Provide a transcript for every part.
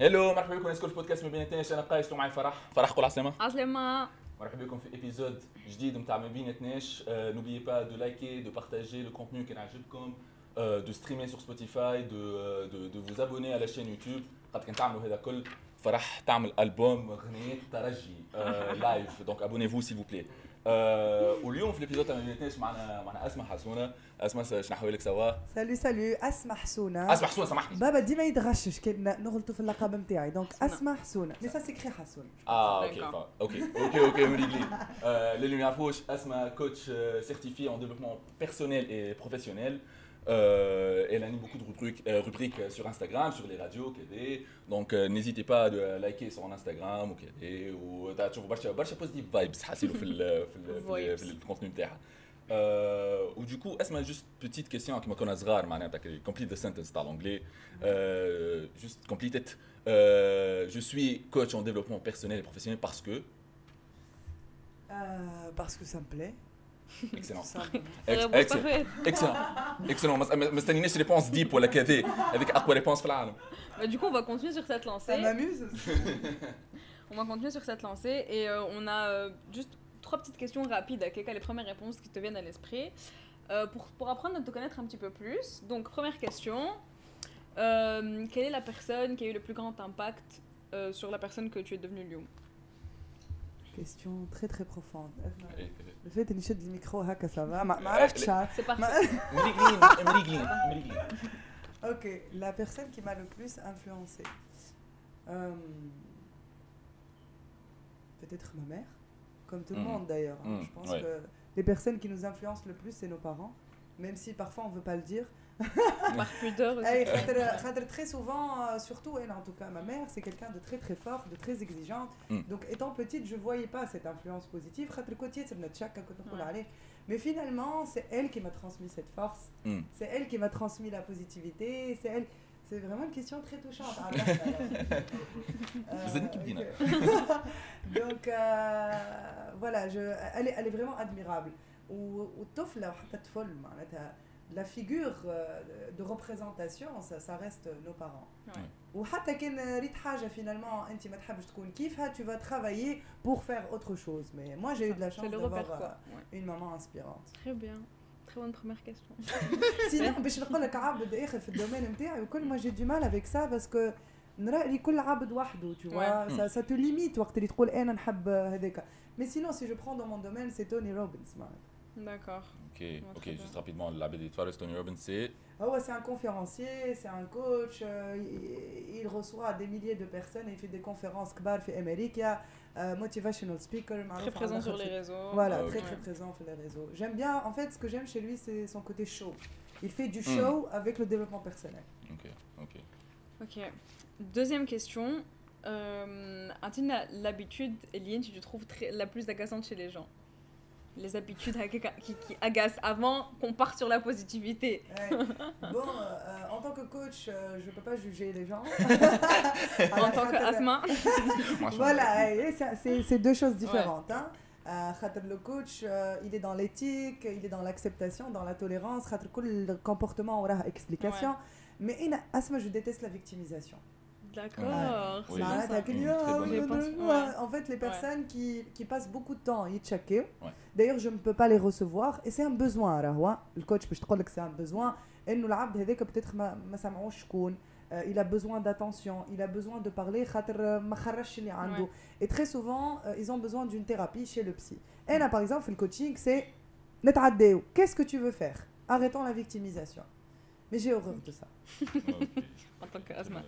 هلو مرحبا بكم ناس بودكاست ما بين اثنين أنا قايس ومعي فرح. فرح قول عسلامة. عسلامة. مرحبا بكم في ابيزود جديد نتاع ما بين اثناش نوبيي با دو لايكي دو بارتاجي لو كونتوني كان عجبكم دو ستريمي سور سبوتيفاي دو دو دو فوز ابوني على شين يوتيوب خاطر كان تعملوا هذا كل. فرح تعمل ألبوم غنية ترجي لايف دونك ابوني فو سي فو بلي واليوم في الإبيزود تاع ما بين اثناش معنا معنا أسماء حسونة. أسماء شنو احوالك سوا؟ سالو سالو اسمع حسونة. أسماء حسونة سامحني. بابا ديما يتغشش كي نغلطوا في اللقب نتاعي دونك اسمع حسونة. مي سا سيكري حسونه آه أوكي. أوكي أوكي أوكي مريقلين للي ما يعرفوش أسماء كوتش certifié en développement personnel et professionnel. Euh, elle anime beaucoup de rubriques, euh, rubriques sur Instagram, sur les radios, KD. Donc euh, n'hésitez pas à liker son Instagram ou KD ou تشوفوا برشا برشا positive vibes حاسيلو في ال في ال في, ال- في الكونتوني نتاعها. Euh, ou du coup, اسمع juste petite question كما كنا صغار معناتها complete the sentence تاع l'anglais. Euh, juste complete it. Euh, je suis coach en développement personnel et professionnel parce que آه باسكو سا مبلي excellent simplement. Ex- Réponse excellent parfaite. excellent excellent ما- ما ما استنيناش ريبونس ديب ولا كذا هذيك اقوى ريبونس في العالم Bah, du coup, on va continuer sur cette Ça lancée. m'amuse On va continuer sur cette lancée et euh, on a euh, juste trois petites questions rapides à quelques les premières réponses qui te viennent à l'esprit euh, pour, pour apprendre à te connaître un petit peu plus. Donc, première question. Euh, quelle est la personne qui a eu le plus grand impact euh, sur la personne que tu es devenue Lyon question très très profonde إيه، le fait اني نشد الميكرو هكا سافا ما ما عرفتش ها. C'est parfait. ما- مريقلين مريقلين مريقلين Ok, la personne qui m'a le plus influencé. Euh, Peut-être ma mère, comme tout le Mhm. monde d'ailleurs. hein. Mhm, Je pense ouais. que les personnes qui nous influencent le plus, c'est nos parents. Même si parfois on ne veut pas le dire. Par pudeur aussi. Eh, خاطر- خاطر très souvent, euh, surtout elle en tout cas, ma mère, c'est quelqu'un de très très fort, de très exigeante. Mm. Donc étant petite, je voyais pas cette influence positive. خاطر كنت ياسر نتشكى، كنت نقول Ouais. عليه. Mais finalement, c'est elle qui m'a transmis cette force. Mm. C'est elle qui m'a transmis la positivité. C'est elle. C'est vraiment une question très touchante. Ah, là, euh, Vous êtes une équipe dîner. ok. Donc euh, voilà, je, elle, est, elle est vraiment admirable. و- والطفلة وحتى الطفل معناتها la figure euh, de représentation, ça, reste nos parents. Ou ouais. finalement, tu vas travailler pour faire autre chose. Mais moi, j'ai eu de la chance d'avoir euh, une maman inspirante. Très bien. Très bonne première question. Sinon, je vais le domaine moi j'ai du mal avec ça parce que tu vois, ça, ça te limite. Mais sinon, si je prends dans mon domaine, c'est Tony Robbins. D'accord. Ok, ok, juste rapidement, l'abilitoire Tony Robbins, c'est. Ah ouais, c'est un conférencier, c'est un coach, euh, il, reçoit des milliers de personnes et il fait des conférences Kbar fait Amérique, il a euh, motivational speaker. Très présent sur les réseaux. Voilà, ah, très très présent sur les réseaux. J'aime bien, en fait, ce que j'aime chez lui, c'est son côté show. Il fait du hmm. show avec le développement personnel. Ok, ok. Ok. Deuxième question. Euh, a-t-il l'habitude, Eline, tu trouves la plus agaçante chez les gens? les habitudes qui, agacent avant qu'on parte sur la positivité. Bon, euh, en tant que coach, euh, je ne peux pas juger les gens. en tant qu'asthma. voilà, c'est deux choses différentes. Hein. Euh, ouais. Le coach, il est dans l'éthique, il est dans l'acceptation, dans la tolérance. Le comportement, on a explication. Mais asthma, je déteste la victimisation. D'accord. Ouais. Bah, hein, oui. Hein. En fait, les personnes qui, qui, passent beaucoup de temps à checker, d'ailleurs, je ne peux pas les recevoir, et c'est un besoin, Rahwa. Le coach je te que c'est un besoin. Et nous, l'abd, peut-être. Euh, il a besoin d'attention, il a besoin de parler. Euh, et très souvent, euh, ils ont besoin d'une thérapie chez le psy. Et là, par exemple, fait le coaching, c'est Qu'est-ce que tu veux faire? Arrêtons la victimisation. Mais j'ai horreur de ça. En tant qu'asthme.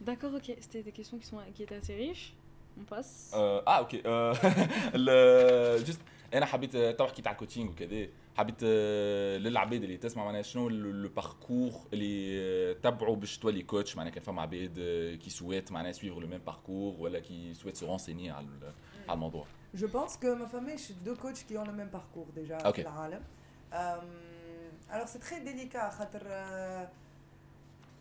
Ok. En tant qu'Asma. D'accord, ok. C'était des questions qui, sont, qui étaient assez riches. On passe. آه اه اوكي آه، ال- جست انا حبيت آه، تو حكيت على الكوتشينج وكذا حبيت آه، للعباد اللي تسمع معناها شنو لو باركور اللي آه، تبعوا باش تولي كوتش معناها كان فما عباد كي سويت معناها سويفر لو ميم باركور ولا كي سويت سو رونسيني على ال- على الموضوع Je pense que ma famille, je suis deux coachs qui ont le même parcours déjà Ok. في العالم. Euh, alors c'est très délicat. خاطر, euh,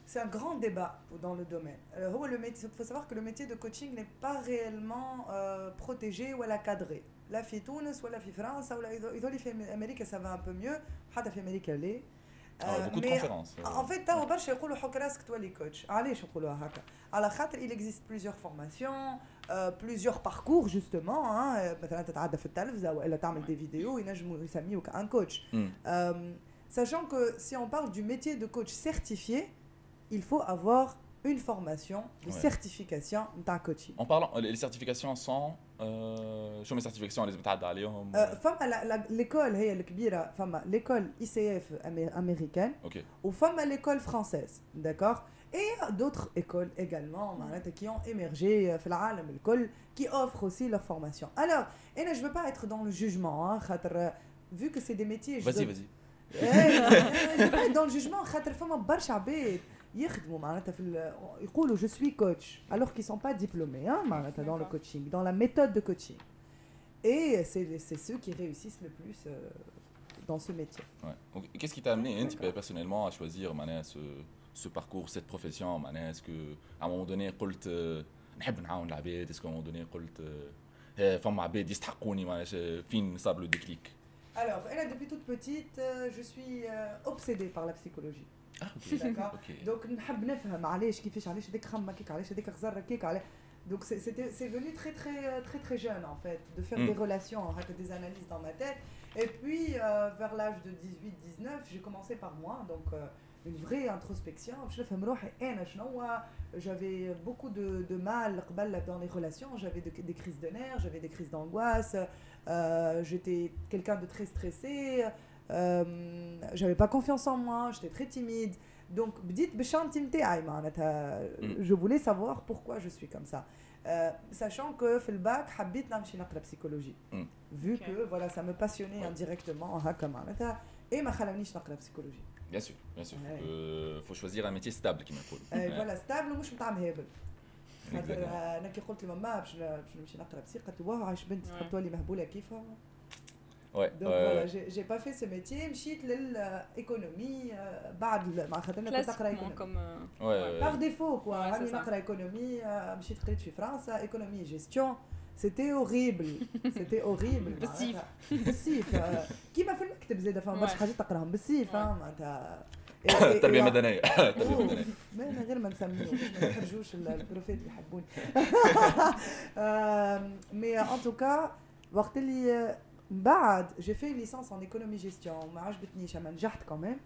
c'est un grand débat dans le domaine. Euh, هو le métier- Il faut savoir que le métier de coaching n'est pas réellement euh, protégé ou cadré. لا في تونس ولا في فرنسا ولا يظل في امريكا ça va un peu mieux حتى في امريكا ليه Ah, beaucoup de mais conférences. En fait, توا برشا يقولوا حك راسك تولي كوتش علاش نقولوها هكا على خاطر il existe plusieurs formations euh, plusieurs parcours justement hein. مثلا تتعدى في التلفزه والا تعمل des vidéos ينجموا يسميوك un coach Hmm. Euh, sachant que si on parle du métier de coach certifié il faut avoir une formation de Ouais. certification نتاع coaching En parlant, les certifications sont. Euh, شو من certifications لازم تعدى عليهم Euh, فما لا- لا- l'école هي الكبيره فما l'école ICF amé- américaine اوكي ou femme à l'école française, d'accord Et d'autres écoles également معناتها, qui ont émergé في العالم الكل qui offrent aussi leur formation. Alors, et là, je veux pas être dans le jugement, hein, خاطر, vu que c'est des métiers... je Vas-y, veux- vas-y. Eh, je veux pas être dans le jugement خاطر فما برشا عباد يخدموا معناتها في ال- يقولوا je suis coach alors qu'ils sont pas diplômés hein, معناتها dans le D'accord. coaching, dans la méthode de coaching. Et c'est c'est ceux qui réussissent le plus euh, dans ce métier. Ouais. Donc, Qu'est-ce qui t'a amené hein, tu peux, personnellement à choisir معناها, ce, ce parcours, cette profession معناها, Est-ce qu'à un moment donné قلت euh, نحب نعاون العباد Est-ce qu'à un moment donné قلت euh, eh, فما عباد يستحقوني معناها, فين صار le déclic Alors, elle, depuis toute petite, euh, je suis euh, obsédée par la psychologie. Ah, ok. D'accord Ok. Donc, نحب نفهم علاش كيفاش علاش هذيك خمه كيك علاش هذيك غزره كيك علاش Donc c'est- c'était c'est venu très très euh, très très jeune en fait de faire Mm. des relations, hein, des analyses dans ma tête. Et puis euh, vers l'âge de 18-19, j'ai commencé par moi, donc euh, une vraie introspection. باش نفهم روحي انا شنو J'avais beaucoup de, de mal قبل dans les relations, j'avais de- des crises de nerfs, j'avais des crises d'angoisse, euh, j'étais quelqu'un de très stressé. Euh, j'avais pas confiance en moi, j'étais très timide. Donc, mm. je voulais savoir pourquoi je suis comme ça. Euh, sachant que fait le bac, habite la psychologie. Mm. Vu que voilà, ça me passionnait ouais. indirectement hein, et ma la psychologie. Bien sûr, bien sûr. Ouais. Faut, choisir un métier stable qui m'a Voilà, stable ou je suis انا كي قلت لماما باش باش نمشي نقرا بسي قالت لي واه عايش بنتي Ouais. تحب تولي مهبوله كيفها. Ouais, Donc ouais, voilà, ouais. j'ai j'ai pas fait ce métier, مشيت للايكونومي بعد مع خاطر انا كنت نقرا Classiquement, ايكونومي. comme. euh, Ouais, ouais, Par ouais. défaut quoi, Ouais, c'est راني ça. نقرا ايكونومي آه، مشيت قريت في فرنسا ايكونومي جيستيون C'était horrible, c'était horrible. بالسيف. معناتها. بالسيف آه، كيما في المكتب زاده فما برشا Ouais. حاجات تقراهم بالسيف Ouais. آه، معناتها إيه- إيه- إيه- تربية أوه، مدنية. ما من غير ما نسميه ما يحرجوش ال- البروفيت اللي يحبوني. مي ان توكا وقت اللي من بعد جي في ليسانس ان ايكونومي جيستيون ما عجبتنيش أما نجحت كمان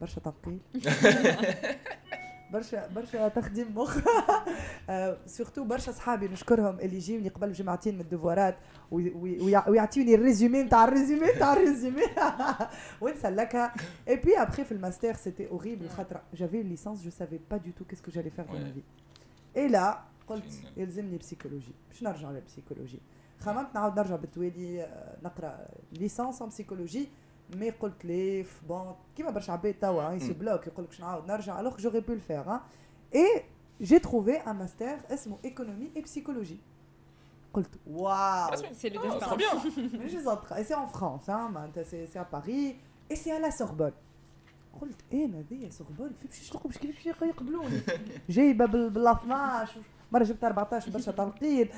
برشا تنقيل. برشا برشا تخديم مخ سورتو برشا صحابي نشكرهم اللي يجيوني قبل بجمعتين من الدفوارات وي- وي- ويع- ويعطيوني الريزومي نتاع الريزومي نتاع الريزومي ونسلكها Et puis après, في الماستر, c'était horrible. خاطر J'avais une licence, je savais pas du tout qu'est-ce que j'allais faire dans ma Ouais. vie. Et là, قلت Génial. يلزمني بسيكولوجي باش نرجع للبسيكولوجي خممت نعاود نرجع بالتوالي آه، نقرا ليسانس ان بسيكولوجي مي قلت لي بون كيما برشا عباد توا يسو Mm. بلوك يقول لك باش نعاود نرجع الوغ جوري بو الفير اي جي تروفي ان ماستر اسمه ايكونومي اي بسيكولوجي قلت واو je les entra- Et c'est en France, hein, معناتها c'est c'est à Paris. Et c'est à la Sorbonne. قلت أنا ذي سوربون كيف باش يشلقوا باش كيف يقبلوني جايبه بال بال 12 مرة جبت 14 برشا تنقيد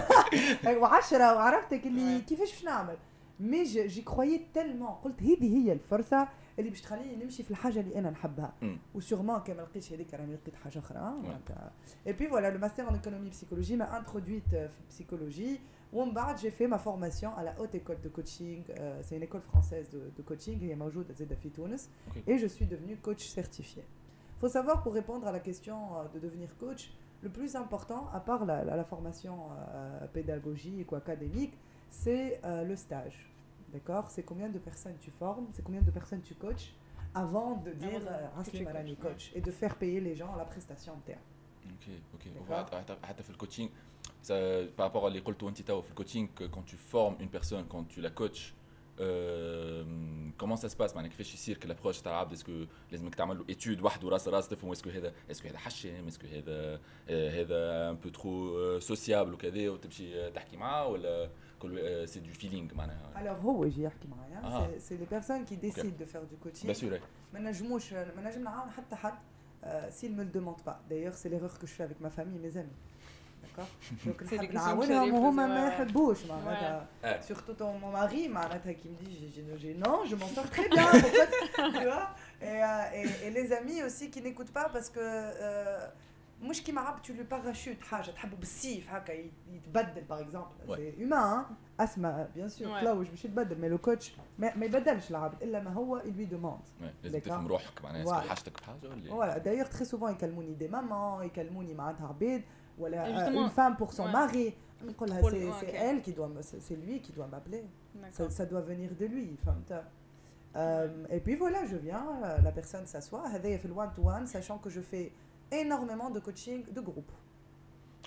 و10 وعرفتك اللي كيفاش باش نعمل؟ مي جي كرويي تيلمون قلت هذه هي الفرصه اللي باش تخليني نمشي في الحاجه اللي انا نحبها مم. وسيغمون كان ما لقيتش هذيك راني لقيت حاجه اخرى معناتها اي بي فوالا لو ماستر en économie psychologie m'a introduite euh, في psychologie ومن بعد j'ai fait ma formation à la haute école de coaching euh, c'est une école française de, de coaching هي موجوده زاده في تونس Ok. et je suis devenue coach certifié faut savoir pour répondre à la question euh, de devenir coach le plus important à part la, la- la formation euh, pédagogique ou académique c'est euh, le stage d'accord c'est combien de personnes tu formes c'est combien de personnes tu coaches avant de dire de- euh, que Asli tu Marani coaches, coach et de faire payer les gens la prestation de terme Ok, ok. D'accord. حتى- حتى- حتى في الكوتشينج ça- par rapport à اللي قلته انت توا في الكوتشينج que quand tu formes une personne quand tu la coaches euh, comment ça se passe معناها كيفاش يصير que l'approche تاع العبد اسكو لازمك تعمل له ايتود وحده راس راس تفهم اسكو هذا اسكو هذا حشام اسكو هذا آه، هذا ان بو ترو سوسيابل وكذا وتمشي آه، تحكي معاه ولا كل سي دو فيلينغ معناها alors هو يجي يحكي معايا آه. c'est- c'est les personnes qui décident de faire du coaching بيان سور ما نجموش ما نجم نعاون حتى حد euh, s'il me le demande pas d'ailleurs c'est l'erreur que je fais avec ma famille mes amis d'accord donc C'est les نحب questions نعاونهم شريف وهما plus, ما ouais. يحبوش معناتها Ouais. surtout ton mon mari معناتها qui me dit j'ai- j'ai- j'ai- non je m'en sors très bien pourquoi tu vois et, euh, et, et les amis aussi qui n'écoutent pas parce que euh, مش كيما عبد tu lui parachutes حاجه تحبه بالسيف هكا يت- يتبدل par exemple Ouais. c'est humain hein. اسمع bien sûr Ouais. تلوج باش يتبدل mais le coach ما, ما يبدلش العبد الا ما هو il lui demande Ouais, لازم D'accord. تفهم روحك معناها Voilà. اسكو حاجتك بحاجه ولا Voilà, d'ailleurs très souvent يكلموني des mamans, يكلموني معناتها عبيد ولا Et euh, justement- une femme pour son Ouais. mari. نقولها Pour c'est le- c'est ok. elle qui doit me- c'est c'est lui qui doit m'appeler. Ça, D'accord. ça doit venir de lui, فهمت Euh, et puis voilà, je viens, euh, la personne s'assoit, هذايا في one to one, sachant que je fais énormément de coaching de groupe.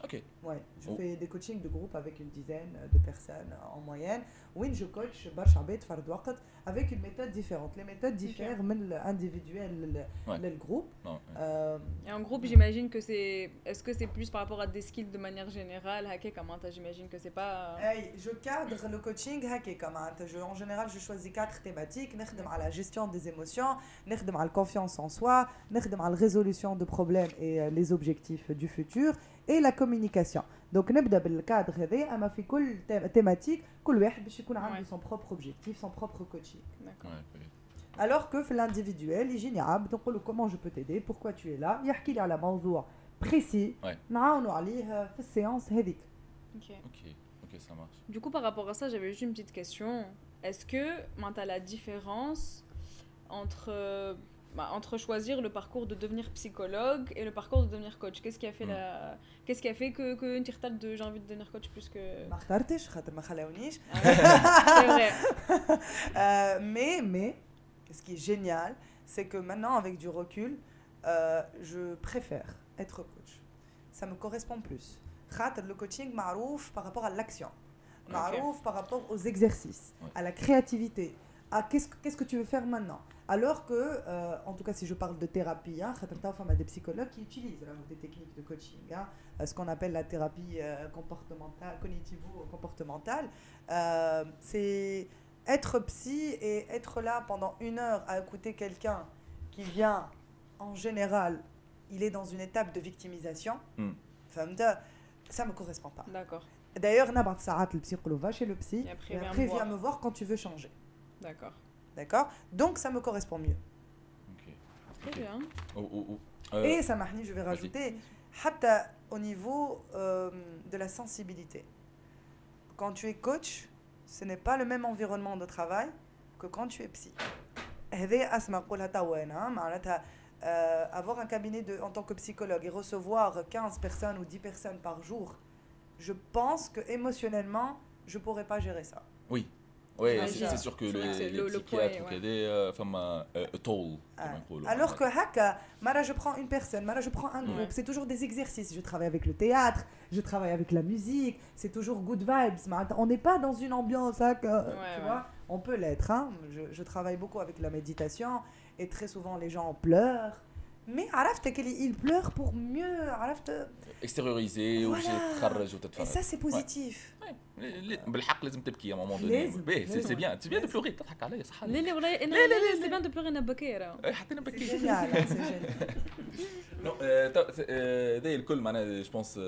Ok. Ouais, je oh. fais des coachings de groupe avec une dizaine de personnes en moyenne. Oui, je coach Barchabet Fardouakat avec une méthode différente. Les méthodes diffèrent, même l'individuel, le groupe. Euh, et en groupe, j'imagine que c'est. Est-ce que c'est plus par rapport à des skills de manière générale Haké comment J'imagine que c'est pas. Hey, je cadre le coaching Haké comment En général, je choisis quatre thématiques. Nerdem à la gestion des émotions, nerdem à la confiance en soi, nerdem à la résolution de problèmes et euh, les objectifs du futur et la communication donc نبدا بالكادر هذا اما في كل thé- thématique كل واحد باش يكون عنده Ouais. son propre objectif son propre coaching D'accord. Ouais, ouais. alors que في l'individuel يجيني عبد نقول له comment je peux t'aider pourquoi tu es là يحكي لي على موضوع précis Ouais. نعاونوا عليه في السيانس هذيك Ok. Ok, ok, ça marche. Du coup, par rapport à ça, j'avais juste une petite question. Est-ce que tu as la différence entre, euh, bah, entre choisir le parcours de devenir psychologue et le parcours de devenir coach Qu'est-ce qui a fait, Mm. la... Qu'est-ce qui a fait que, que Tirtal de j'ai envie de devenir coach plus que. ما اخترتش خاطر ما خلاونيش Ah ouais. C'est vrai. Euh, mais, mais, ce qui est génial, c'est que maintenant, avec du recul, euh, je préfère être coach. Ça me correspond plus. خاطر le coaching معروف par rapport à l'action. معروف par rapport aux exercices, Ouais. à la créativité, à qu'est-ce que, qu'est-ce que tu veux faire maintenant. Alors que, euh, en tout cas, si je parle de thérapie, hein, on a des psychologues qui utilisent des techniques de coaching, hein, euh, ce qu'on appelle la thérapie euh, comportementale, cognitivo-comportementale. C'est être psy et être là pendant une heure à écouter quelqu'un qui vient, en général, il est dans une étape de victimisation. Mm. Ça ne me correspond pas. D'accord. D'ailleurs, le psy va chez le psy et après viens me voir quand tu veux changer. D'accord. D'accord? Donc ça me correspond mieux. Okay. Okay. Okay. Oh, oh, oh. Euh, Et je vais rajouter, hatta au niveau euh, de la sensibilité. Quand tu es coach, ce n'est pas le même environnement de travail que quand tu es psy. Euh, avoir un cabinet de, en tant que psychologue et recevoir 15 personnes ou 10 personnes par jour, je pense que émotionnellement, je pourrais pas gérer ça. Oui. Oui, c'est sûr que les, psychiatres ou des euh, femmes euh, ah. toll. Alors que haka, mara je prends une personne, mara je prends un groupe, c'est toujours des exercices. Je travaille avec le théâtre, je travaille avec la musique, c'est toujours good vibes. On n'est pas dans une ambiance haka, tu vois. On peut l'être. Hein. Je travaille beaucoup avec la méditation et très souvent les gens pleurent Mais عرفت qu'ils ils pleurent pour mieux. عرفت اكستيريوريزي وباش Voilà. تخرج Et وتتفرج ça, c'est positif. لي- لي- بالحق لازم تبكي à un moment donné لازم، باهي سي لازم. سي بيان سي بيان دو بلوري تضحك عليا صح لا لا والله انا لا، لا، لا لا. سي بان دو بلوغ انا بكيره إيه، حتى انا C'est بكي génial. hein, c'est génial. Non, euh, تا- euh, هذا الكل معناها جو بونس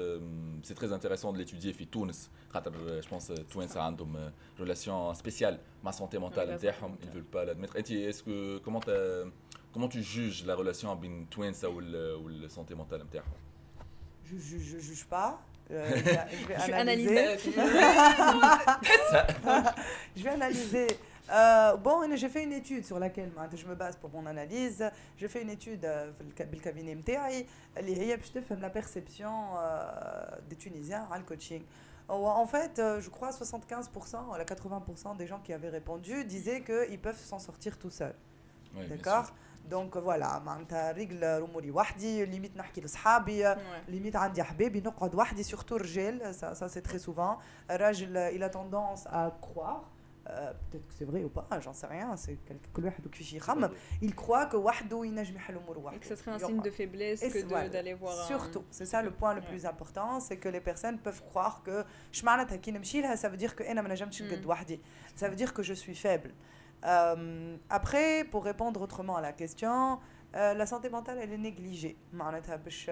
سي تري انتريسون دو ليتوديي في تونس خاطر جو بونس التوانسه عندهم ريلاسيون سبيسيال مع سونتي مونتال la نتاعهم santé ils veulent pas l'admettre انت اسكو كومون comment comment tu juges la relation entre les twins euh, ou la santé mentale Je ne juge, je juge pas. Euh, je, vais, je, je, analyser. je vais analyser. Euh, bon, j'ai fait une étude sur laquelle je me base pour mon analyse. J'ai fait une étude euh, le cabinet MTI, qui est la perception des Tunisiens à le coaching. Oh, en fait, je crois 75%, 80% des gens qui avaient répondu disaient qu'ils peuvent s'en sortir tout seuls. D'accord? sûr. Donc voilà, معناتها رجل اموري وحدي ليميت نحكي لاصحابي Ouais. ليميت عندي حبابي نقعد وحدي سورتو الرجال ça, ça c'est très souvent الراجل il a tendance à croire euh, peut-être que c'est vrai ou pas j'en sais rien c'est quel- كل واحد وكيفاش يخمم il croit que وحده ينجم يحل اموره Et وحده que ce serait un يقعد. signe de faiblesse Et que c'est- de- voilà. d'aller voir un- Surtout, c'est ça le point le Ouais. plus important, c'est que les personnes peuvent croire que je معناتها كي نمشي لها ça veut dire que انا ما نجمش نقد Mm. وحدي ça veut dire que je suis faible Euh, après pour répondre autrement à la question لا سانتي مونتال اللي نيجليجي معناتها باش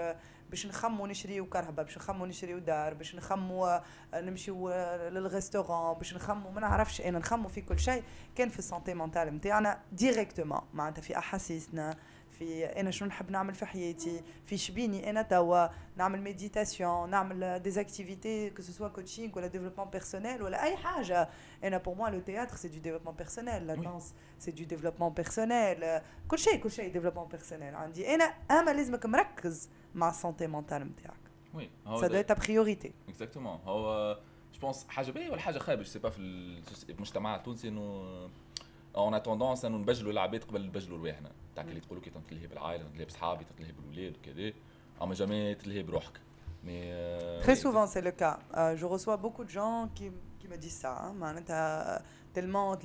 باش نخمو نشريو كرهبه باش نخمو نشريو دار باش نخمو نمشيو للريستورون باش نخمو ما نعرفش أنا نخمو في كل شيء كان في السانتي مونتال نتاعنا ديريكتومون معناتها في احاسيسنا في أنا شنو نحب نعمل في حياتي في شبيني أنا توا نعمل ميديتاسيون نعمل دي اكتيفيتي كو سوا كوتشينغ ولا ديفلوبمون بيرسونيل ولا أي حاجة. أنا بور موا لو تياتر سي دو ديفلوبمون بيرسونيل لا دانس سي دو ديفلوبمون بيرسونيل كل شيء كل شيء ديفلوبمون بيرسونيل عندي أنا اما لازمك مركز مع السونتي مونتال نتاعك وي سا دو تا بريوريتي اكزاكتومون هو جو بونس حاجة باهيه ولا حاجة خايبه سي با في المجتمع التونسي إنه اون توندونس إنه نبجلوا العباد قبل نبجلوا رواحنا تاع اللي تقولوا كي تنتلهي بالعائلة تنتلهي بصحابي تنتلهي بالولاد وكذا أما جامي تلهي بروحك مي Très souvent, c'est le cas. Euh, je reçois beaucoup de gens qui, qui me disent ça. Hein. tellement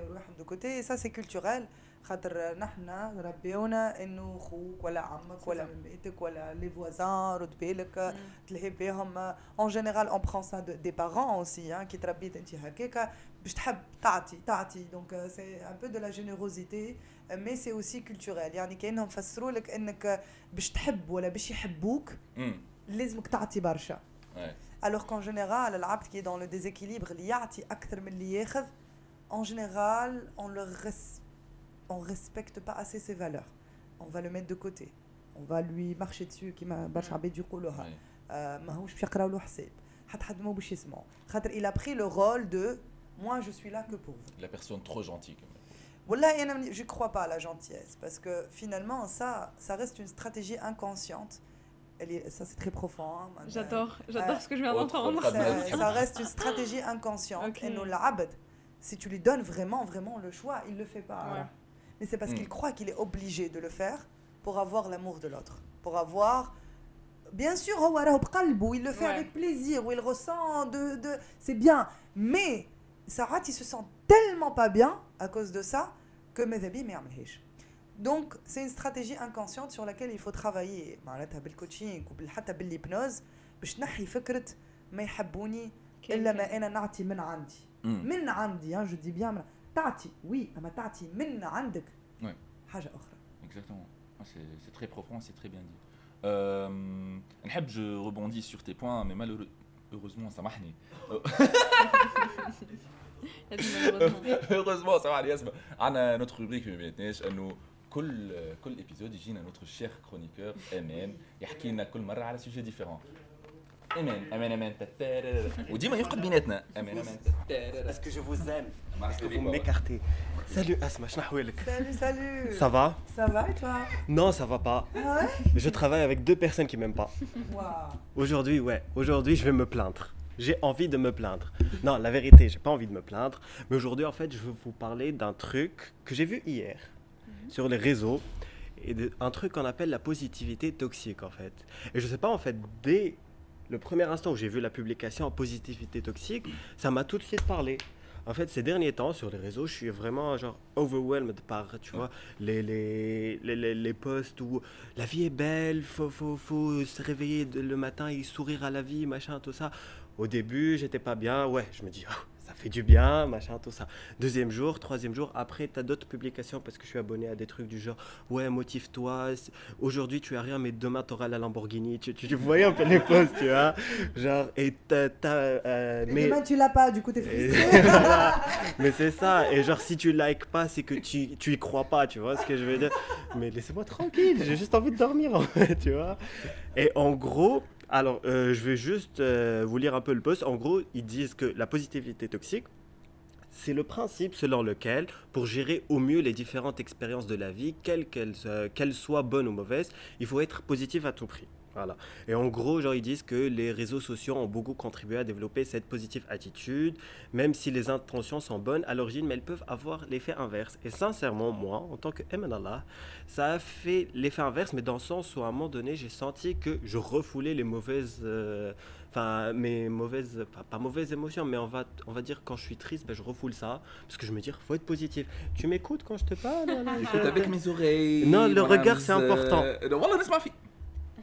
روحهم دو كوتي ça c'est culturel خاطر نحنا ربيونا إنه خوك ولا عمك ولا مماتك ولا لي فوازان رد بالك تلهي بهم اون جينيرال اون برون سا دي بارون اوسي كي تربيت انت هكاكا باش تحب تعطي تعطي دونك سي ان بو دو لا جينيروزيتي مي سي اوسي كولتوريل يعني كأنهم فسروا لك إنك باش تحب ولا باش يحبوك لازمك تعطي برشا. الوغ كون جينيرال العبد كي دون لو ديزيكيليبر اللي يعطي أكثر من اللي ياخذ en général on le res on respecte pas assez ses valeurs. On va le mettre de côté. On va lui marcher dessus qui m'a mm. du euh, il a pris le rôle de moi je suis là que pour vous. La personne trop gentille. Voilà, je crois pas à la gentillesse parce que finalement ça ça reste une stratégie inconsciente. Elle est, ça c'est très profond. Hein, j'adore, j'adore euh, ce que je viens d'entendre. Ça, reste une stratégie inconsciente. Okay. Et nous l'abd, si tu lui donnes vraiment, vraiment le choix, il le fait pas Mais c'est parce mm. qu'il croit qu'il est obligé de le faire pour avoir l'amour de l'autre, pour avoir. Bien sûr, il le fait ouais. avec plaisir, où il ressent de, de... c'est bien. Mais Sarah, il se sent tellement pas bien à cause de ça que Medhabi m'yamlhish. Donc, c'est une stratégie inconsciente sur laquelle il faut travailler. معناتها بالكوتشينغ وحتى بالهيبنوز باش نحي فكرة ما يحبوني إلا ما أنا نعطي من عندي. من عندي جو دي بيان تعطي وي أما تعطي من عندك حاجة أخرى. Exactement. C'est très profond, c'est très bien dit. Euh, نحب je rebondis sur tes points, mais malheureusement, سامحني. heureusement سامحني ياسمع عندنا نوتر روبريك ما بيناتناش انه كل كل ايبيزود يجينا نوتر شيخ كرونيكور امان يحكي لنا كل مره على سوجي ديفيرون امان امان امان وديما يرقد بيناتنا امان امان اسكو جو فوز ايم اسكو vous m'écartez Salut Asma, Salut, salut. Ça va Ça va et toi Non, ça va pas. Ah ouais Je travaille avec deux personnes qui m'aiment pas. Wow. Aujourd'hui, ouais. Aujourd'hui, je vais me plaindre. J'ai envie de me plaindre. Non, la vérité, j'ai pas envie de me plaindre. Mais aujourd'hui, en fait, je veux vous parler d'un truc que j'ai vu hier sur les réseaux et de, un truc qu'on appelle la positivité toxique en fait. Et je sais pas en fait dès le premier instant où j'ai vu la publication en positivité toxique, ça m'a tout de suite parlé. En fait, ces derniers temps, sur les réseaux, je suis vraiment genre overwhelmed par, tu vois, les, les, les, les, les posts où la vie est belle, faut, faut, faut se réveiller le matin et sourire à la vie, machin, tout ça. Au début, j'étais pas bien, ouais, je me dis, oh, ça fait du bien, machin, tout ça. Deuxième jour, troisième jour, après, tu as d'autres publications parce que je suis abonné à des trucs du genre, ouais, motive-toi, aujourd'hui tu as rien, mais demain tu auras la Lamborghini. Tu, tu, tu voyais un peu les posts, tu vois. Genre, et t'as. Euh, mais demain tu l'as pas, du coup t'es frustré. mais c'est ça, et genre, si tu likes pas, c'est que tu, tu y crois pas, tu vois ce que je veux dire. Mais laissez-moi tranquille, j'ai juste envie de dormir, en fait, tu vois. Et en gros, alors, euh, je vais juste euh, vous lire un peu le post. En gros, ils disent que la positivité toxique, c'est le principe selon lequel, pour gérer au mieux les différentes expériences de la vie, quelles euh, qu'elles soient bonnes ou mauvaises, il faut être positif à tout prix. Voilà. Et en gros, genre, ils disent que les réseaux sociaux ont beaucoup contribué à développer cette positive attitude, même si les intentions sont bonnes à l'origine, mais elles peuvent avoir l'effet inverse. Et sincèrement, moi, en tant que Allah, ça a fait l'effet inverse, mais dans le sens où à un moment donné, j'ai senti que je refoulais les mauvaises. Euh, enfin mes mauvaises pas, pas, mauvaises émotions mais on va on va dire quand je suis triste ben, je refoule ça parce que je me dis faut être positif tu m'écoutes quand je te parle? Avec mes oreilles non le regard c'est important euh,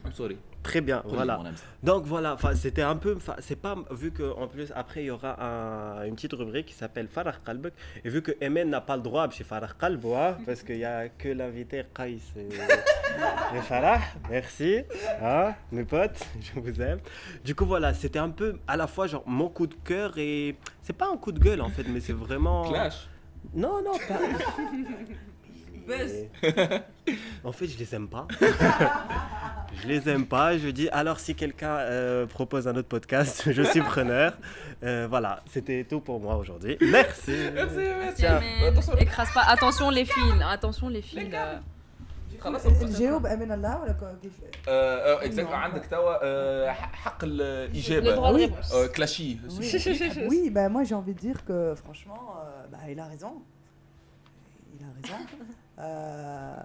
I'm sorry. Très bien, Prenez voilà. Donc voilà, c'était un peu, c'est pas vu que en plus après il y aura un- une petite rubrique qui s'appelle Farah Qalbek et vu que Emen n'a pas le droit chez Farah Qalboua parce qu'il y a que l'invité Qais et, et Farah, merci, hein, mes potes, je vous aime. Du coup voilà, c'était un peu à la fois genre mon coup de cœur et c'est pas un coup de gueule en fait, mais c'est vraiment. Clash. Non non pas. Buzz. En fait, je les aime pas je les aime pas. Je dis alors si quelqu'un euh, propose un autre podcast, je suis preneur. Euh, voilà, c'était tout pour moi aujourd'hui. Merci. Merci, merci. Tiens. Mais Attention. écrase pas. Attention les fils. Attention les fils. euh. خلاص الجاوب امين الله ولا كو- كيف اكزاكتلي عندك توا آه، حق الاجابه Le droit de Oui. réponse. آه، كلاشي Oui, oui bah, moi j'ai envie de dire que franchement, euh, bah, il a raison. Il a raison. euh,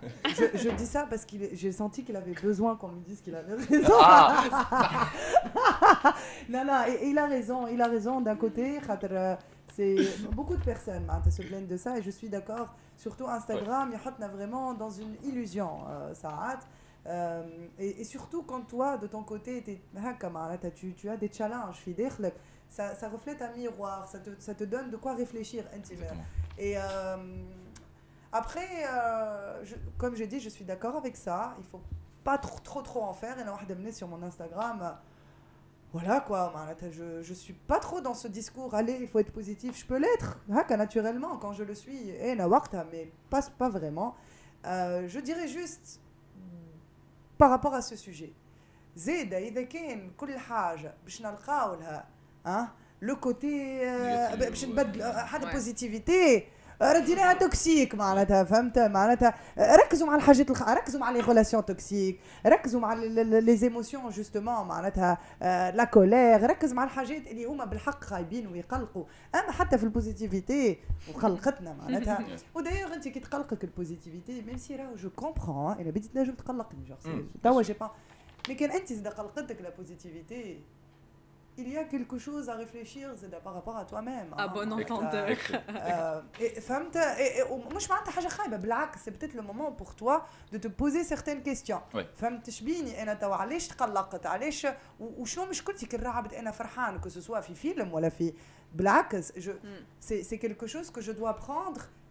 je, dis ça parce que j'ai senti qu'il avait besoin qu'on lui dise qu'il avait raison. Ah. Non, non, il a raison, il a raison d'un côté. Euh, c'est beaucoup de personnes hein, se plaignent de ça et je suis d'accord. Surtout Instagram, ouais. il y vraiment dans une illusion, euh, ça hâte. Et, surtout quand toi, de ton côté, es, hein, hein, tu, tu, as des challenges, ça, ça reflète un miroir, ça te, donne de quoi réfléchir. Et après, euh, je- comme j'ai dit, je suis d'accord avec ça. Il faut pas trop, trop, trop en faire. Et là, on a sur mon Instagram. euh, Voilà quoi, معناتها, je, je suis pas trop dans ce discours. Allez, il faut être positif. Je peux l'être, هكا, naturellement, quand je le suis. Et أنا وقتها, mais pas, pas vraiment. Euh, je dirais juste par rapport à ce sujet. زيدا إذا كان كل حاجة باش نلقاو لها ها لو كوتي Négatif, باش ouais. نبدل حاجة Ouais. بوزيتيفيتي رديناها توكسيك معناتها فهمت؟ معناتها ركزوا مع الحاجات الخ... ركزوا مع لي ريلاسيون توكسيك ركزوا مع لي زيموسيون جوستومون معناتها لا كولير ركز مع الحاجات اللي هما بالحق خايبين ويقلقوا. أما حتى في البوزيتيفيتي وقلقتنا معناتها. ودايوغ انت كي تقلقك البوزيتيفيتي ميم سي راهو جو كومبرون أنا بديت نجم تقلقني Mm. توا جي با كان أنت زاد قلقتك لا بوزيتيفيتي il y a quelque chose à réfléchir زاد par rapport à toi-même À bon معناتها. entendeur. آه، إيه، فهمت إيه، إيه، ومش معناتها حاجه خايبه بالعكس سي بتيت لو مومون بور توا دو تو بوزي سيغتين كيستيون Oui. فهمت شبيني انا توا علاش تقلقت علاش و- وشنو مشكلتي كي نرعبت انا فرحان كو سوسوا في فيلم ولا في بالعكس جو سي سي quelque chose que je dois prendre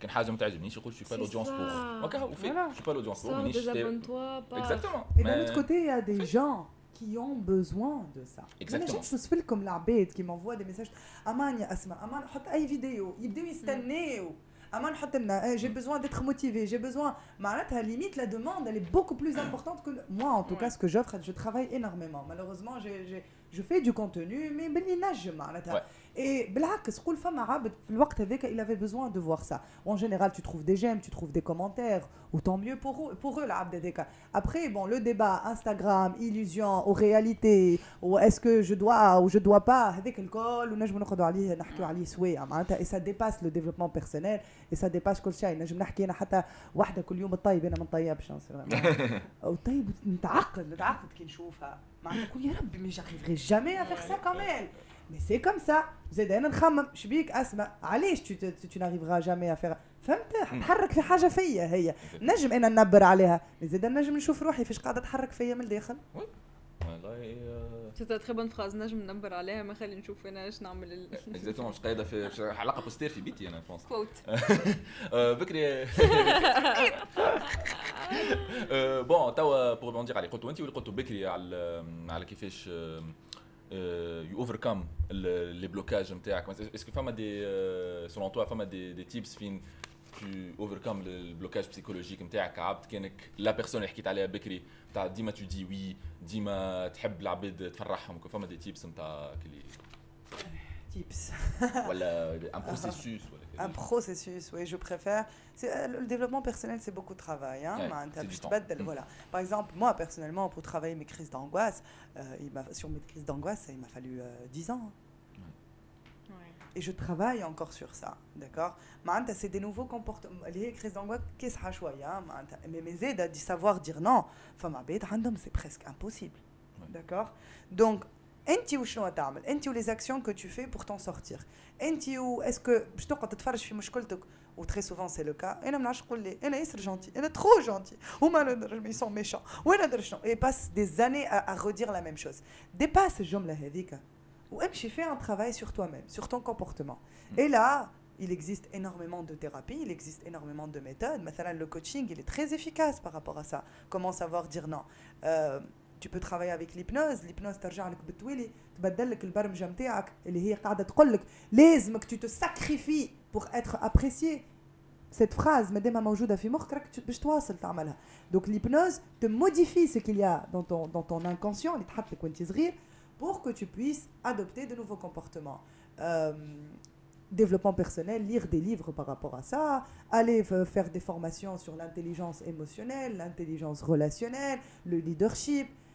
كان حاجه ما تعجبنيش يقول je suis pas C'est l'audience ça. pour. Ok, وفي Voilà. je suis pas l'audience pour. Sors, مانيش تا- désabonne-toi. pas. Exactement. Et d'un Mais- autre côté, il y a des gens qui ont besoin de ça. Exactement. انا جيت نوصف لكم العباد qui m'envoient des messages امان يا اسماء امان حط اي فيديو يبداو يستناو امان حط لنا j'ai besoin d'être motivé j'ai besoin معناتها limite la demande elle est beaucoup plus importante que le- moi en tout cas ce que j'offre je travaille énormément malheureusement j'ai- j'ai- je fais du contenu mais باللي نجم معناتها Et بالعكس قول فما عبد في الوقت هذاك il avait besoin de voir ça. En général, tu trouves des j'aime, tu trouves des commentaires, ou tant mieux pour eux, pour eux العبد هذاك. Après, bon, le débat Instagram, illusion ou réalité, ou est-ce que je dois ou je dois pas, هذاك الكل ونجم نقعدوا عليه نحكيو عليه سوايع معناتها et ça dépasse le développement personnel et ça dépasse كل شيء نجم نحكي انا حتى واحده كل يوم الطيب انا ما نطيبش او طيب نتعقد نتعقد كي نشوفها معناتها نقول يا ربي مش j'arriverai jamais à faire ça quand même Mais c'est comme ça. زاد أنا نخمم شبيك اسمع علاش tu, tu, tu n'arriveras jamais à faire. فهمت تحرك في حاجة فيا هي نجم أنا ننبر عليها زاد نجم نشوف روحي فاش قاعدة تحرك فيا من الداخل والله C'est très bonne phrase. نجم ننبر عليها ما خلي نشوف أنا إيش نعمل اكزاكتومون مش قايده في حلقه بوستير في بيتي أنا بونس quote. بكري بون توا بور rebondir على قلتو انت واللي قلتو بكري على على كيفاش يو اوفركم لي بلوكاج نتاعك اسكو فما دي سولون توا فما دي دي تيبس فين تو اوفركم البلوكاج بسيكولوجيك نتاعك عبد كانك لا بيرسون اللي حكيت عليها بكري تاع ديما تو دي وي ديما تحب العباد تفرحهم فما دي تيبس نتاع كلي tips. ولا ان بروسيسوس ولا un processus oui je préfère. Euh, le développement personnel c'est beaucoup de travail hein, par exemple moi personnellement pour travailler mes crises d'angoisse euh, sur mes crises d'angoisse il m'a fallu euh, 10 ans. Et je travaille encore sur ça d'accord? Maintenant, c'est des nouveaux comportements. Les crises d'angoisse qu'est-ce que hein, mais mes aides à savoir dire non. Enfin ma c'est presque impossible d'accord? Donc انت وشنو تعمل انت ولي actions que tu fais pour t'en sortir انت و est-ce que باش تقعد تتفرج في مشكلتك و très souvent c'est le cas انا ما نعرفش نقول لي انا ياسر جونتي انا trop gentil وما ندرج mais ils sont méchants وانا ندرج شنو et passe des années à, à redire la même chose dépasse الجملة هذيك وامشي fais un travail sur toi-même sur ton comportement et là il existe énormément de thérapies, il existe énormément de méthodes. مثلا, le coaching, il est très efficace par rapport à ça. Comment savoir dire non Euh, Tu peux travailler avec l'hypnose. L'hypnose ترجع لك بالتوالي تبدل لك البرمجة نتاعك اللي هي قاعدة تقول لك لازمك tu te sacrifies pour être apprécié. Cette phrase مادامها موجودة في مخك راك باش تواصل تعملها. Donc l'hypnose te modifie ce qu'il y a dans ton, dans ton inconscient اللي تحط لك وانت صغير pour que tu puisses adopter de nouveaux comportements. Euh, développement personnel, lire des livres par rapport à ça, aller f- faire des formations sur l'intelligence émotionnelle, l'intelligence relationnelle, le leadership,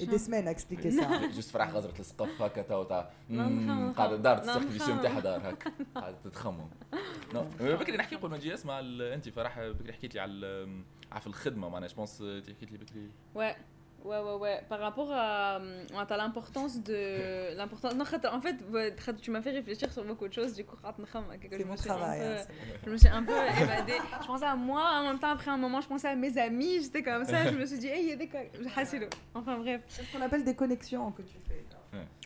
à expliquer ça جوست فرح غزرة السقف هكا تو تاع نعم، نعم، قاعدة دارت نعم، السيركل نعم. نتاعها دار هكا. قاعدة تتخمم. نو، بكري نحكي قبل ما نجي اسمع انت فرح بكري حكيت لي على على في الخدمة معناها. جو بونس حكيت لي بكري. Ouais, ouais, ouais, ouais. Par rapport à, à t'as l'importance de l'importance. Non, en fait, ouais, tu m'as fait réfléchir sur beaucoup de choses. Du coup, c'est je mon me suis un travail peu- hein, je me suis un peu évadée. Je pensais à moi, en même temps, après un moment, je pensais à mes amis. J'étais comme ça. Je me suis dit, hey, il y a des. Enfin bref. c'est ce qu'on appelle des connexions que tu fais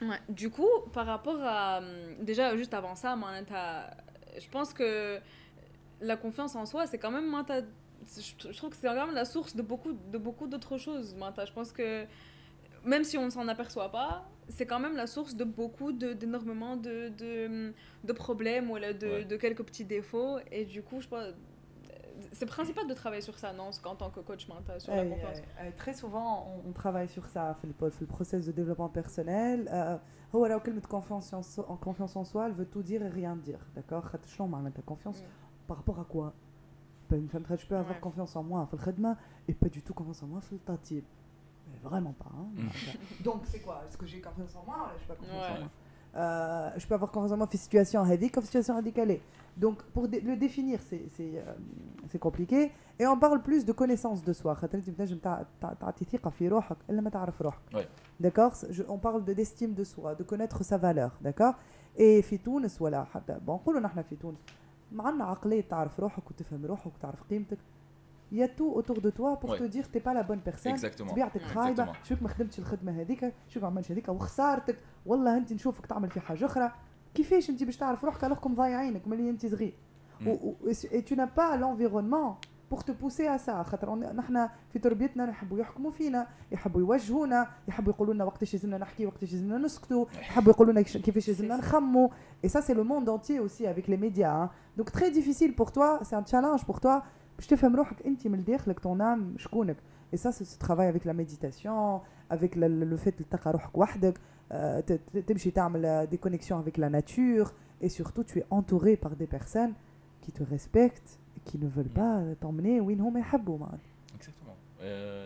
Ouais. Du coup, par rapport à. hum, Déjà, juste avant ça, je pense que la confiance en soi, c'est quand même Manan, t'as- Je je trouve que c'est quand même la source de beaucoup, de beaucoup d'autres choses. Manan. Je pense que même si on ne s'en aperçoit pas, c'est quand même la source de beaucoup, de- d'énormément de, de, de problèmes ou là, de, Ouais. de quelques petits défauts. Et du coup, je pense. C'est principal de travailler sur ça, non En tant que coach, Manan, sur la أي- confiance. أي- أي. très souvent on, on travaille sur ça في الب- في البروسيس de développement personnel آه، هو راهو كلمة confiance en, so- en confiance en soi elle veut tout dire et rien dire d'accord خاطر شنو معناتها confiance Mm. par rapport à quoi Ben, فهمت je peux avoir confiance en moi, et pas du tout confiance en moi, mais vraiment pas. Hein. Mm. Donc, c'est quoi? Est-ce que j'ai confiance en moi? Euh, je confiance peux avoir confiance en moi, fait situation situation radicale. Donc, pour le définir, euh, c'est compliqué. Et on parle plus de connaissance de soi. D'accord? On parle d'estime de, soi, de connaître sa valeur. D'accord? Et Fitoun, voilà. Bon, ما عندنا عقلية تعرف روحك وتفهم روحك وتعرف قيمتك de toi pour Ouais. te dire que t'es pas la bonne personne Exactement. طبيعتك خايبة. شوف ما خدمتش الخدمة هذيك شوف ما عملتش هذيك وخسارتك والله أنت نشوفك تعمل في حاجة أخرى كيفاش أنت باش تعرف روحك الوغكم ضايعينك ملي أنت صغير Mm. و- و- et tu n'as pas l'environnement pour te pousser à ça خاطر on- نحن في تربيتنا يحبوا يحكموا فينا يحبوا يوجهونا يحبوا يقولوا لنا وقتاش لازمنا نحكي وقتاش لازمنا نسكتوا يحبوا يقولوا لنا كيش- كيفاش لازمنا نخموا et ça c'est le monde entier aussi avec les médias hein. donc très difficile pour toi c'est un challenge pour toi باش تفهم روحك انت من داخلك ton âme شكونك et ça c'est ce travail avec la méditation avec le, le- le fait تلقى روحك وحدك euh, ت- ت- تمشي تعمل euh, des connexions avec la nature et surtout tu es entouré par des personnes qui Qui ne veulent pas t'emmener وين هما يحبوا معناتها اكزاكتومون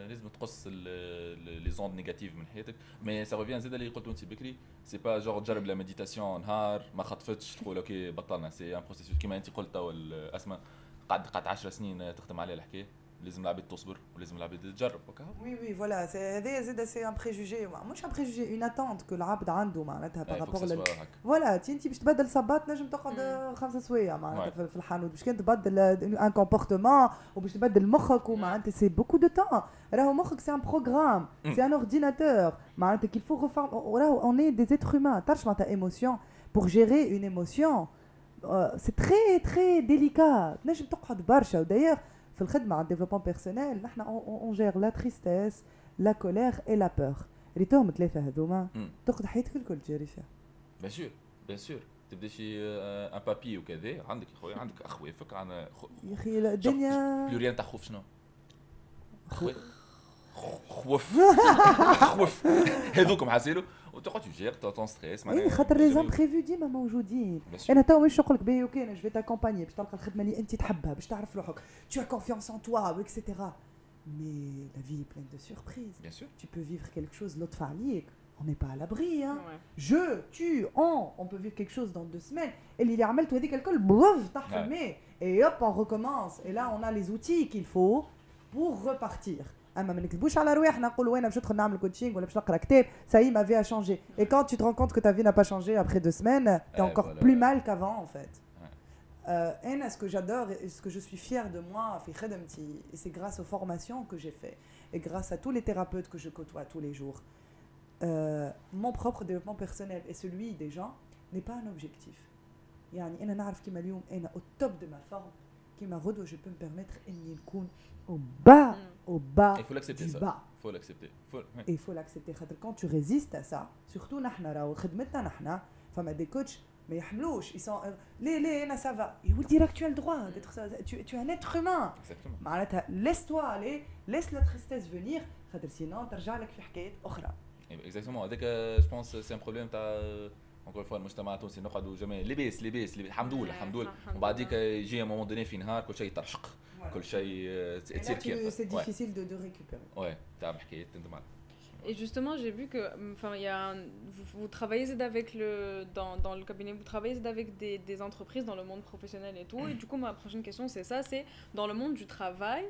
لازم تقص لي زوند نيجاتيف من حياتك. مي سا ريفيان زاد اللي قلته انت بكري سي با جور تجرب لا ميديتاسيون نهار ما خطفتش تقول أوكي بطلنا سي ان بروسيسوس كيما انت قلت تو اسماء قعدت قعدت 10 سنين تخدم عليه الحكاية لازم العباد تصبر ولازم العباد تجرب هكا Oui, oui, voilà, c'est هذايا زاد سي ان بريجوجي مش ان بريجوجي اون اتونت كو العبد عنده معناتها إيه، بارابور faut que ça لل soit هكا. فوالا تي انت باش تبدل صباط نجم تقعد مم. خمسة سوايع معناتها Ouais. في في الحانوت باش كان تبدل ان كومبورتمون وباش تبدل مخك ومعناتها سي بوكو دو تون راهو مخك سي ان بروغرام مم. سي ان اورديناتور معناتها كيل فو ريفورم راهو اون اي دي êtres humains تعرفش معناتها ايموسيون بور جيري اون ايموسيون سي تري تري ديليكا تنجم تقعد برشا ودايوغ في الخدمة على الديفلوبمون بيرسونيل نحن اون جير لا تريستيس لا كولير اي لا بور ريتهم ثلاثة هذوما. تاخذ حياتك الكل تجري فيها بيان سور بيان سور تبدأ شي ان بابي وكذا عندك يا خويا عندك اخوافك عندنا يا أخي الدنيا بلوريال تاع خوف شنو؟ خوف. خوف. خوف. هذوكم حاسيلو وتقعد تجير تون ستريس اي خاطر لي زامبريفو ديما موجودين بيان سور انا تو مش نقول لك باهي اوكي انا جو تاكومباني باش تلقى الخدمه اللي انت تحبها باش تعرف روحك tu as confiance en toi etc mais la vie est pleine de surprises بيان سور tu peux vivre quelque chose l'autre عليك on n'est pas à l'abri hein Ouais. je tu on on peut vivre quelque chose dans deux semaines اللي اللي عملته هذيك الكل بوف طاح في Ouais. الماء et hop on recommence et là on a les outils qu'il faut pour repartir اما ما نكذبوش على رواحنا نقولوا وانا باش ندخل نعمل كوتشينغ ولا باش نقرا كتاب ça y est ma vie a changé et quand tu te rends compte que ta vie n'a pas changé après deux semaines t'es Ouais, encore voilà. plus mal qu'avant en fait Ouais. euh, Anne, ce que j'adore et ce que je suis fière de moi في خدمتي et c'est grâce aux formations que j'ai fait et grâce à tous les thérapeutes que je côtoie tous les jours euh, mon propre développement personnel et celui des gens n'est pas un objectif يعني انا نعرف كيما اليوم انا au top de ma forme كيما غدوه je peux me permettre اني نكون au bas Mm. au bas Il faut l'accepter du ça. bas faut l'accepter faut ouais. et il faut l'accepter خاطر quand tu résistes à ça surtout نحنا راهو خدمتنا نحنا فما دي كوتش ما يحملوش ils sont ليه ليه انا سافا يا ولدي راك tu as le droit d'être ça tu, tu es un être humain exactement معناتها laisse toi aller laisse la tristesse venir خاطر sinon ترجع لك في حكايات اخرى اكزاكتومون هذاك جو بونس سي ان بروبليم تاع اونكور فوا المجتمع التونسي نقعدوا جميع لباس لباس لباس الحمد لله الحمد لله الحمد وبعديك لله. يجي مومون دوني في نهار كل شيء يطرشق كل شيء آه، Et là, تصير tu- كيف c'est Ouais. difficile de, de récupérer Ouais, تعمل حكايات تندم عليها. Et justement, j'ai vu que, enfin, il y a un- vous, vous travaillez Zed avec le dans, dans le cabinet, vous travaillez Zed avec des, des entreprises dans le monde professionnel et tout. Et du coup, ma prochaine question, c'est ça, c'est dans le monde du travail.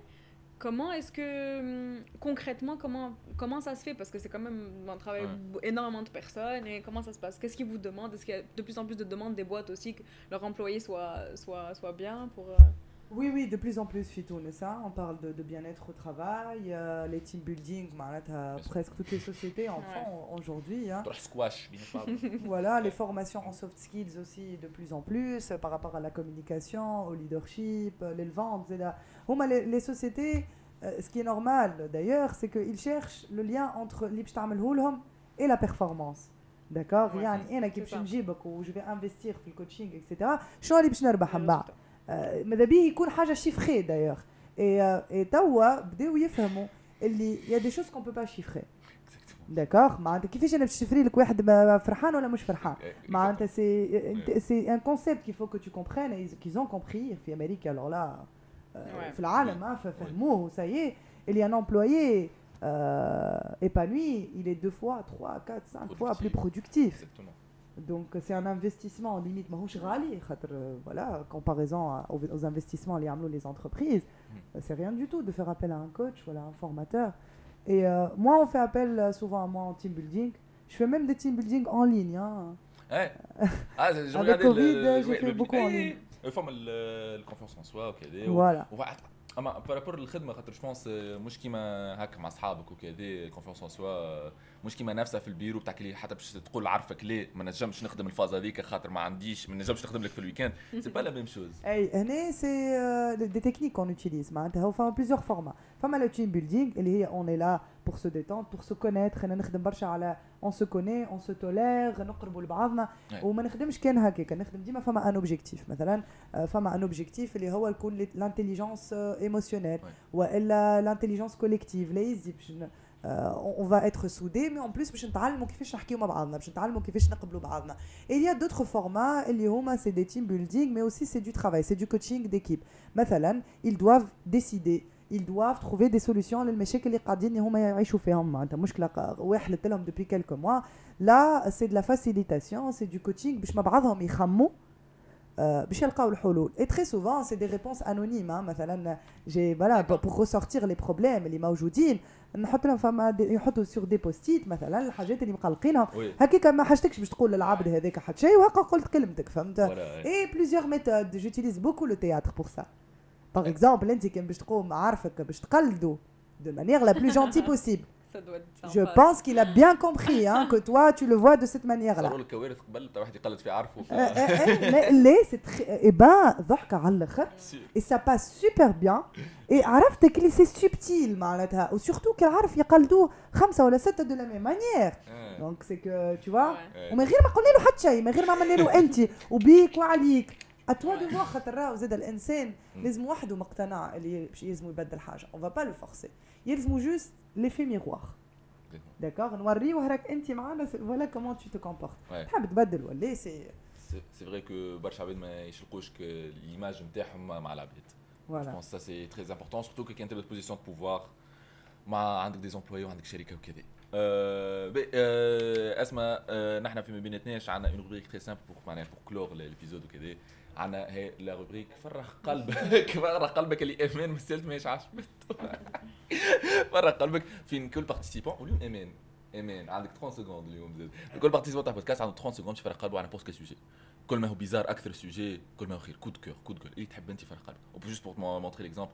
Comment est-ce que hum, concrètement comment comment ça se fait? Parce que c'est quand même un travail Ouais. énormément de personnes et comment ça se passe? Qu'est-ce qu'ils vous demandent? Est-ce qu'il y a de plus en plus de demandes des boîtes aussi que leurs employés soient soient soient bien pour euh, oui, oui, de plus en plus, ça. On parle de, bien-être au travail, euh, les team building, bah, presque toutes les sociétés en font aujourd'hui. Hein. voilà, les formations en soft skills aussi de plus en plus, euh, par rapport à la communication, au leadership, euh, les ventes, etc. Bah, les, les sociétés, ce qui est normal d'ailleurs, c'est qu'ils cherchent le lien entre l'Ibstarmelhoulhom et la performance. D'accord? Il y a un je vais investir dans le coaching, etc. Je suis باش نربح من بعد؟ آه، ماذا بيه يكون حاجه شيفري دايوغ اي اي توا بداو يفهموا اللي يا دي شوز كون بو با شيفري Exactement. داكوغ معناتها كيفاش انا باش تشفري لك واحد ما- فرحان ولا مش فرحان Exactement. معناتها سي سي ان كونسيبت qu'il faut que tu comprennes et qu'ils ont compris في امريكا alors là euh, Ouais. في العالم آه، فهموه ça y est il y a un employé euh, épanoui il est deux fois trois quatre cinq fois plus productif Exactement. donc c'est un investissement en limite euh, voilà, comparaison aux investissements les les entreprises, euh, c'est rien du tout de faire appel à un coach, voilà, un formateur. Et euh, moi on fait appel souvent à moi en team building. Je fais même des team building en ligne. Hein. Ouais. Covid, le, j'ai fait beaucoup en ligne. Le forme la confiance en soi, ok. Voilà. أما بارابور للخدمة خاطر جوبونس مش كيما هكا مع أصحابك وكذا كونفيونس ان سوا مش كيما نفسها في البيرو بتاعك لي حتى باش تقول عارفك ليه ما نجمش نخدم الفاز هذيك خاطر ما عنديش ما نجمش نخدم لك في الويكاند سي با لا ميم شوز Hey, هنا euh, des techniques qu'on utilise. معناتها هو فما plusieurs formats. فما le team building اللي هي est là pour se détendre, pour se connaître. On se connaît, on se tolère, on se un objectif. un objectif, l'intelligence émotionnelle, ou l'intelligence collective. on va être soudés, mais en plus, Et il y a d'autres formats, c'est des team building, mais aussi c'est du travail, c'est du coaching d'équipe. Ils doivent décider ils doivent trouver des solutions للمشاكل اللي قاعدين هما يعيشوا فيهم معناتها مشكله قا- وحلت لهم depuis quelques mois là c'est de la facilitation c'est du coaching باش مع بعضهم يخموا آه، باش يلقاو الحلول et très souvent c'est des réponses anonymes hein. مثلا j'ai voilà pour pour ressortir les problèmes اللي موجودين نحط لهم فما دي- يحطوا sur des post-it مثلا الحاجات اللي مقلقينهم وي هكاك ما حاجتكش باش تقول للعبد هذاك حتى شيء وهكا قلت كلمتك فهمت فوالا Et plusieurs méthodes. J'utilise beaucoup le théâtre pour ça. Par exemple, انت كان باش تقوم عارفك باش تقلدوا de manière la plus gentille possible. Ça doit être Je sympa. pense qu'il a bien compris hein, que toi tu le vois de cette manière-là. صاروا لك كوارث قبل بتاع واحد يقلد في عارفه Euh, euh, euh, mais les c'est très et ben ضحكة على الآخر et ça passe super bien et عرفتك اللي c'est subtil معناتها وsurtout كان عارف يقلدوه خمسة ولا ستة de la même manière. آه. Donc c'est que tu vois Ouais. ومن غير ما قلنا له حتى شيء من غير ما عملنا له انت وبيك وعليك اتوا دو فوا خاطر راهو زاد الإنسان. لازم وحده مقتنع اللي باش يلزمو يبدل حاجة. اون با لو فورسي يلزمو جوست ليفي ميغوار داكوغ نوريه راك أنت معانا فوالا كومون تو تو كومبورت. تحب تبدل ولا سي؟ سي سي فري كو برشا عباد ما يشلقوش الايماج نتاعهم مع العباد. Je فوالا pense que ça c'est très important, surtout que quand tu es dans une position de pouvoir, مع عندك des employés وعندك شركة وكذا. أه بي أه اسمع أه نحن في ما بيناتناش عندنا une rubrique très simple pour معناها pour clore l'épisode وكذا. عندنا هي لا روبريك فرغ قلبك فرغ قلبك اللي ايمان ما سالت ماهيش عجبته. فرغ قلبك فين كل بارتيسيبون واليوم ايمان ايمان عندك 30 سكوند اليوم زاد كل بارتيسيبون تاع بودكاست عنده 30 سكوند يفرغ قلبه على نابورت كل سوجي كل ما هو بيزار اكثر سوجي كل ما هو خير كود كور كود كور اللي تحب انت فرغ قلبك وجوست pour te montrer l'exemple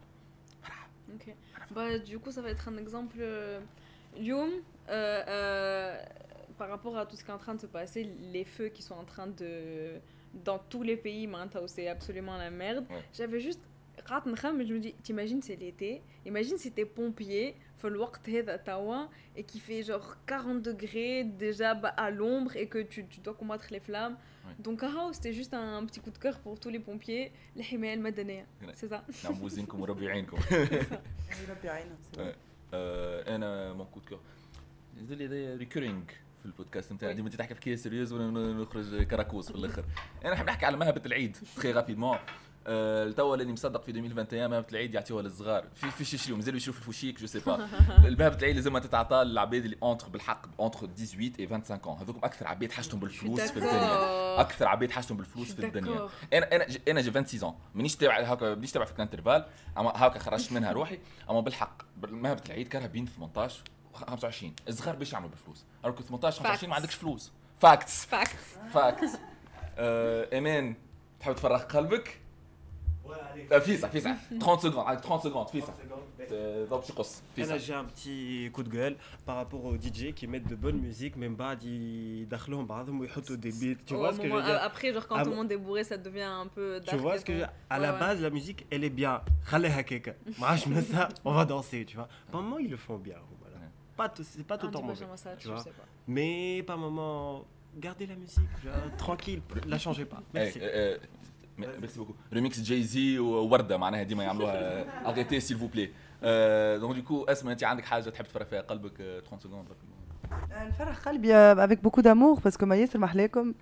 Ok. Bah, du coup, ça va être un exemple. euh, Youm, euh, euh, par rapport à tout ce qui est en train de se passer, les feux qui sont en train de. dans tous les pays maintenant c'est absolument la merde. J'avais juste mais je me dis, t'imagines c'est l'été, imagine si t'es pompier, et qui fait genre 40 degrés déjà bah, à l'ombre et que tu, tu, dois combattre les flammes. Ouais. Donc ah, c'était juste un petit coup de cœur pour tous les pompiers. Hein. C'est ça. Euh, euh, mon coup de cœur. Euh, البودكاست نتاعي. ديما انت تحكي في سيريوز وأنا نخرج كراكوس في الآخر. أنا نحب نحكي على مهبة العيد تخي رابيدمون توا اللي مصدق في 2021 مهبة العيد يعطيوها للصغار. في في يشريو مازالوا يشريو في الفوشيك جو سي با المهبه العيد لازم تتعطى للعباد اللي اونتر بالحق اونتر 18 و 25 هذوكم أكثر عباد حاجتهم بالفلوس في الدنيا. أكثر عباد حاجتهم بالفلوس في الدنيا. أنا أنا أنا جي 26 مانيش تابع هكا مانيش تابع في الانترفال. أما هكا خرجت منها روحي. أما بالحق مهبة العيد كانها بين 18 و 25 الصغار باش يعملوا بالفلوس راك 18 25 ما Facts. عندكش فلوس فاكتس Facts. فاكتس آه، ايمان تحب تفرغ قلبك آه، فيسع فيسع 30 سكوند عندك 30 سكوند فيسع آه، ضرب شي قص Là, فيسع j'ai un petit coup de gueule par rapport aux DJ qui mettent de bonne musique, même pas يدخلوهم بعضهم ويحطوا des beats. Tu Au vois ce que je veux moment- dire Après, genre, quand Ah tout le bon monde est bourré, ça devient un peu Tu dark vois et ce que je tout. veux dire À Ouais, la ouais. base, la musique, elle est bien. خليها كيكا. Moi, je mets ça, on va danser, tu vois. Par moment, ils le font bien. Voilà. Pas tout- c'est pas Ah, tout le temps dis pas mauvais. jamais ça, tu je vois. sais pas. Mais par moment, gardez la musique, genre, tranquille, la changez pas. Merci. إيه، آه، م- ميرسي بوكو ريميكس جاي زي وورده معناها ديما يعملوها اريتي سيل فو بلي دونك ديكو اسمع انت عندك حاجه تحب تفرغ فيها قلبك آه، 30 سكوند نفرح قلبي avec beaucoup d'amour parce que ما ياسر محلاكم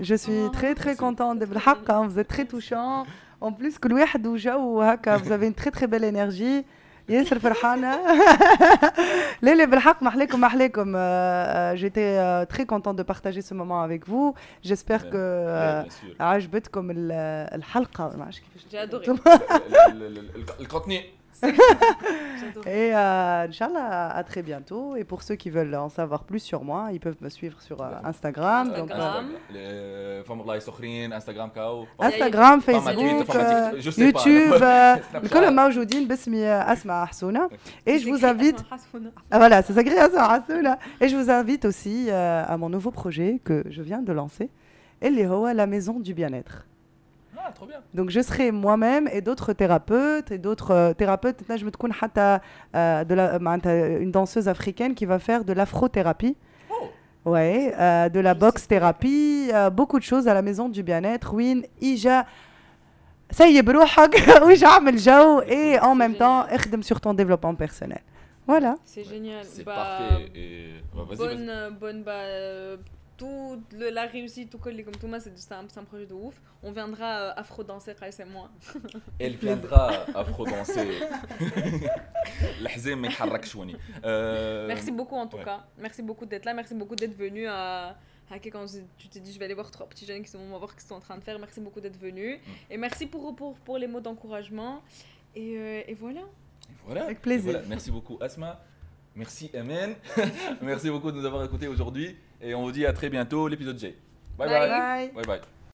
je suis Oh, très très merci. contente بالحق hein, vous êtes très touchant en plus كل واحد وجو هكا vous avez une très très belle énergie ياسر فرحانة لا لا بالحق محلاكم محلاكم euh, euh, j'étais euh, très contente de partager ce moment avec vous j'espère que euh, بيان سور عجبتكم ال- الحلقة ما عرفتش كيفاش J'ai adoré. الكونتني J'ai adoré. et euh, Inch'Allah, à très bientôt. Et pour ceux qui veulent en savoir plus sur moi, ils peuvent me suivre sur euh, Instagram. Instagram. Euh, Facebook, euh, YouTube. Asma Et je vous invite. Ah, voilà, c'est sacré Asma Hassouna. Et je vous invite aussi à mon nouveau projet que je viens de lancer. Et la maison du bien-être. اه trop bien Donc je serai moi-même et d'autres thérapeutes et d'autres euh, thérapeutes je me تكون حتى euh, de la معناتها une danseuse africaine qui va faire de l'afrothérapie. Oh. Ouais, euh, de la Je boxe sais. thérapie, euh, beaucoup de choses à la maison du bien-être. وين إجا سيب روحك وإجا عمل جو et en C'est même temps génial. اخدم sur ton développement personnel. Voilà. C'est génial. c'est Bah, parfait et bah, vas-y Bonne, vas-y euh, bonne, bah, euh, tout la réussite, tout collé comme Thomas, c'est un, projet de ouf. On viendra euh, afro-danser, Raïs et moi. Elle viendra euh, afro-danser. euh... Merci beaucoup en tout cas. Merci beaucoup d'être là. Merci beaucoup d'être venu euh, à. Haké, quand tu t'es dit je vais aller voir trois petits jeunes qui sont, en train de faire, merci beaucoup d'être venu. Mm. Et merci pour, les mots d'encouragement. Et, euh, voilà. Et voilà. Avec plaisir. Merci beaucoup, Asma. Merci, Amen. Merci beaucoup de nous avoir écoutés aujourd'hui. Et on vous dit à très bientôt, l'épisode J. bye. Bye bye. bye. bye, bye.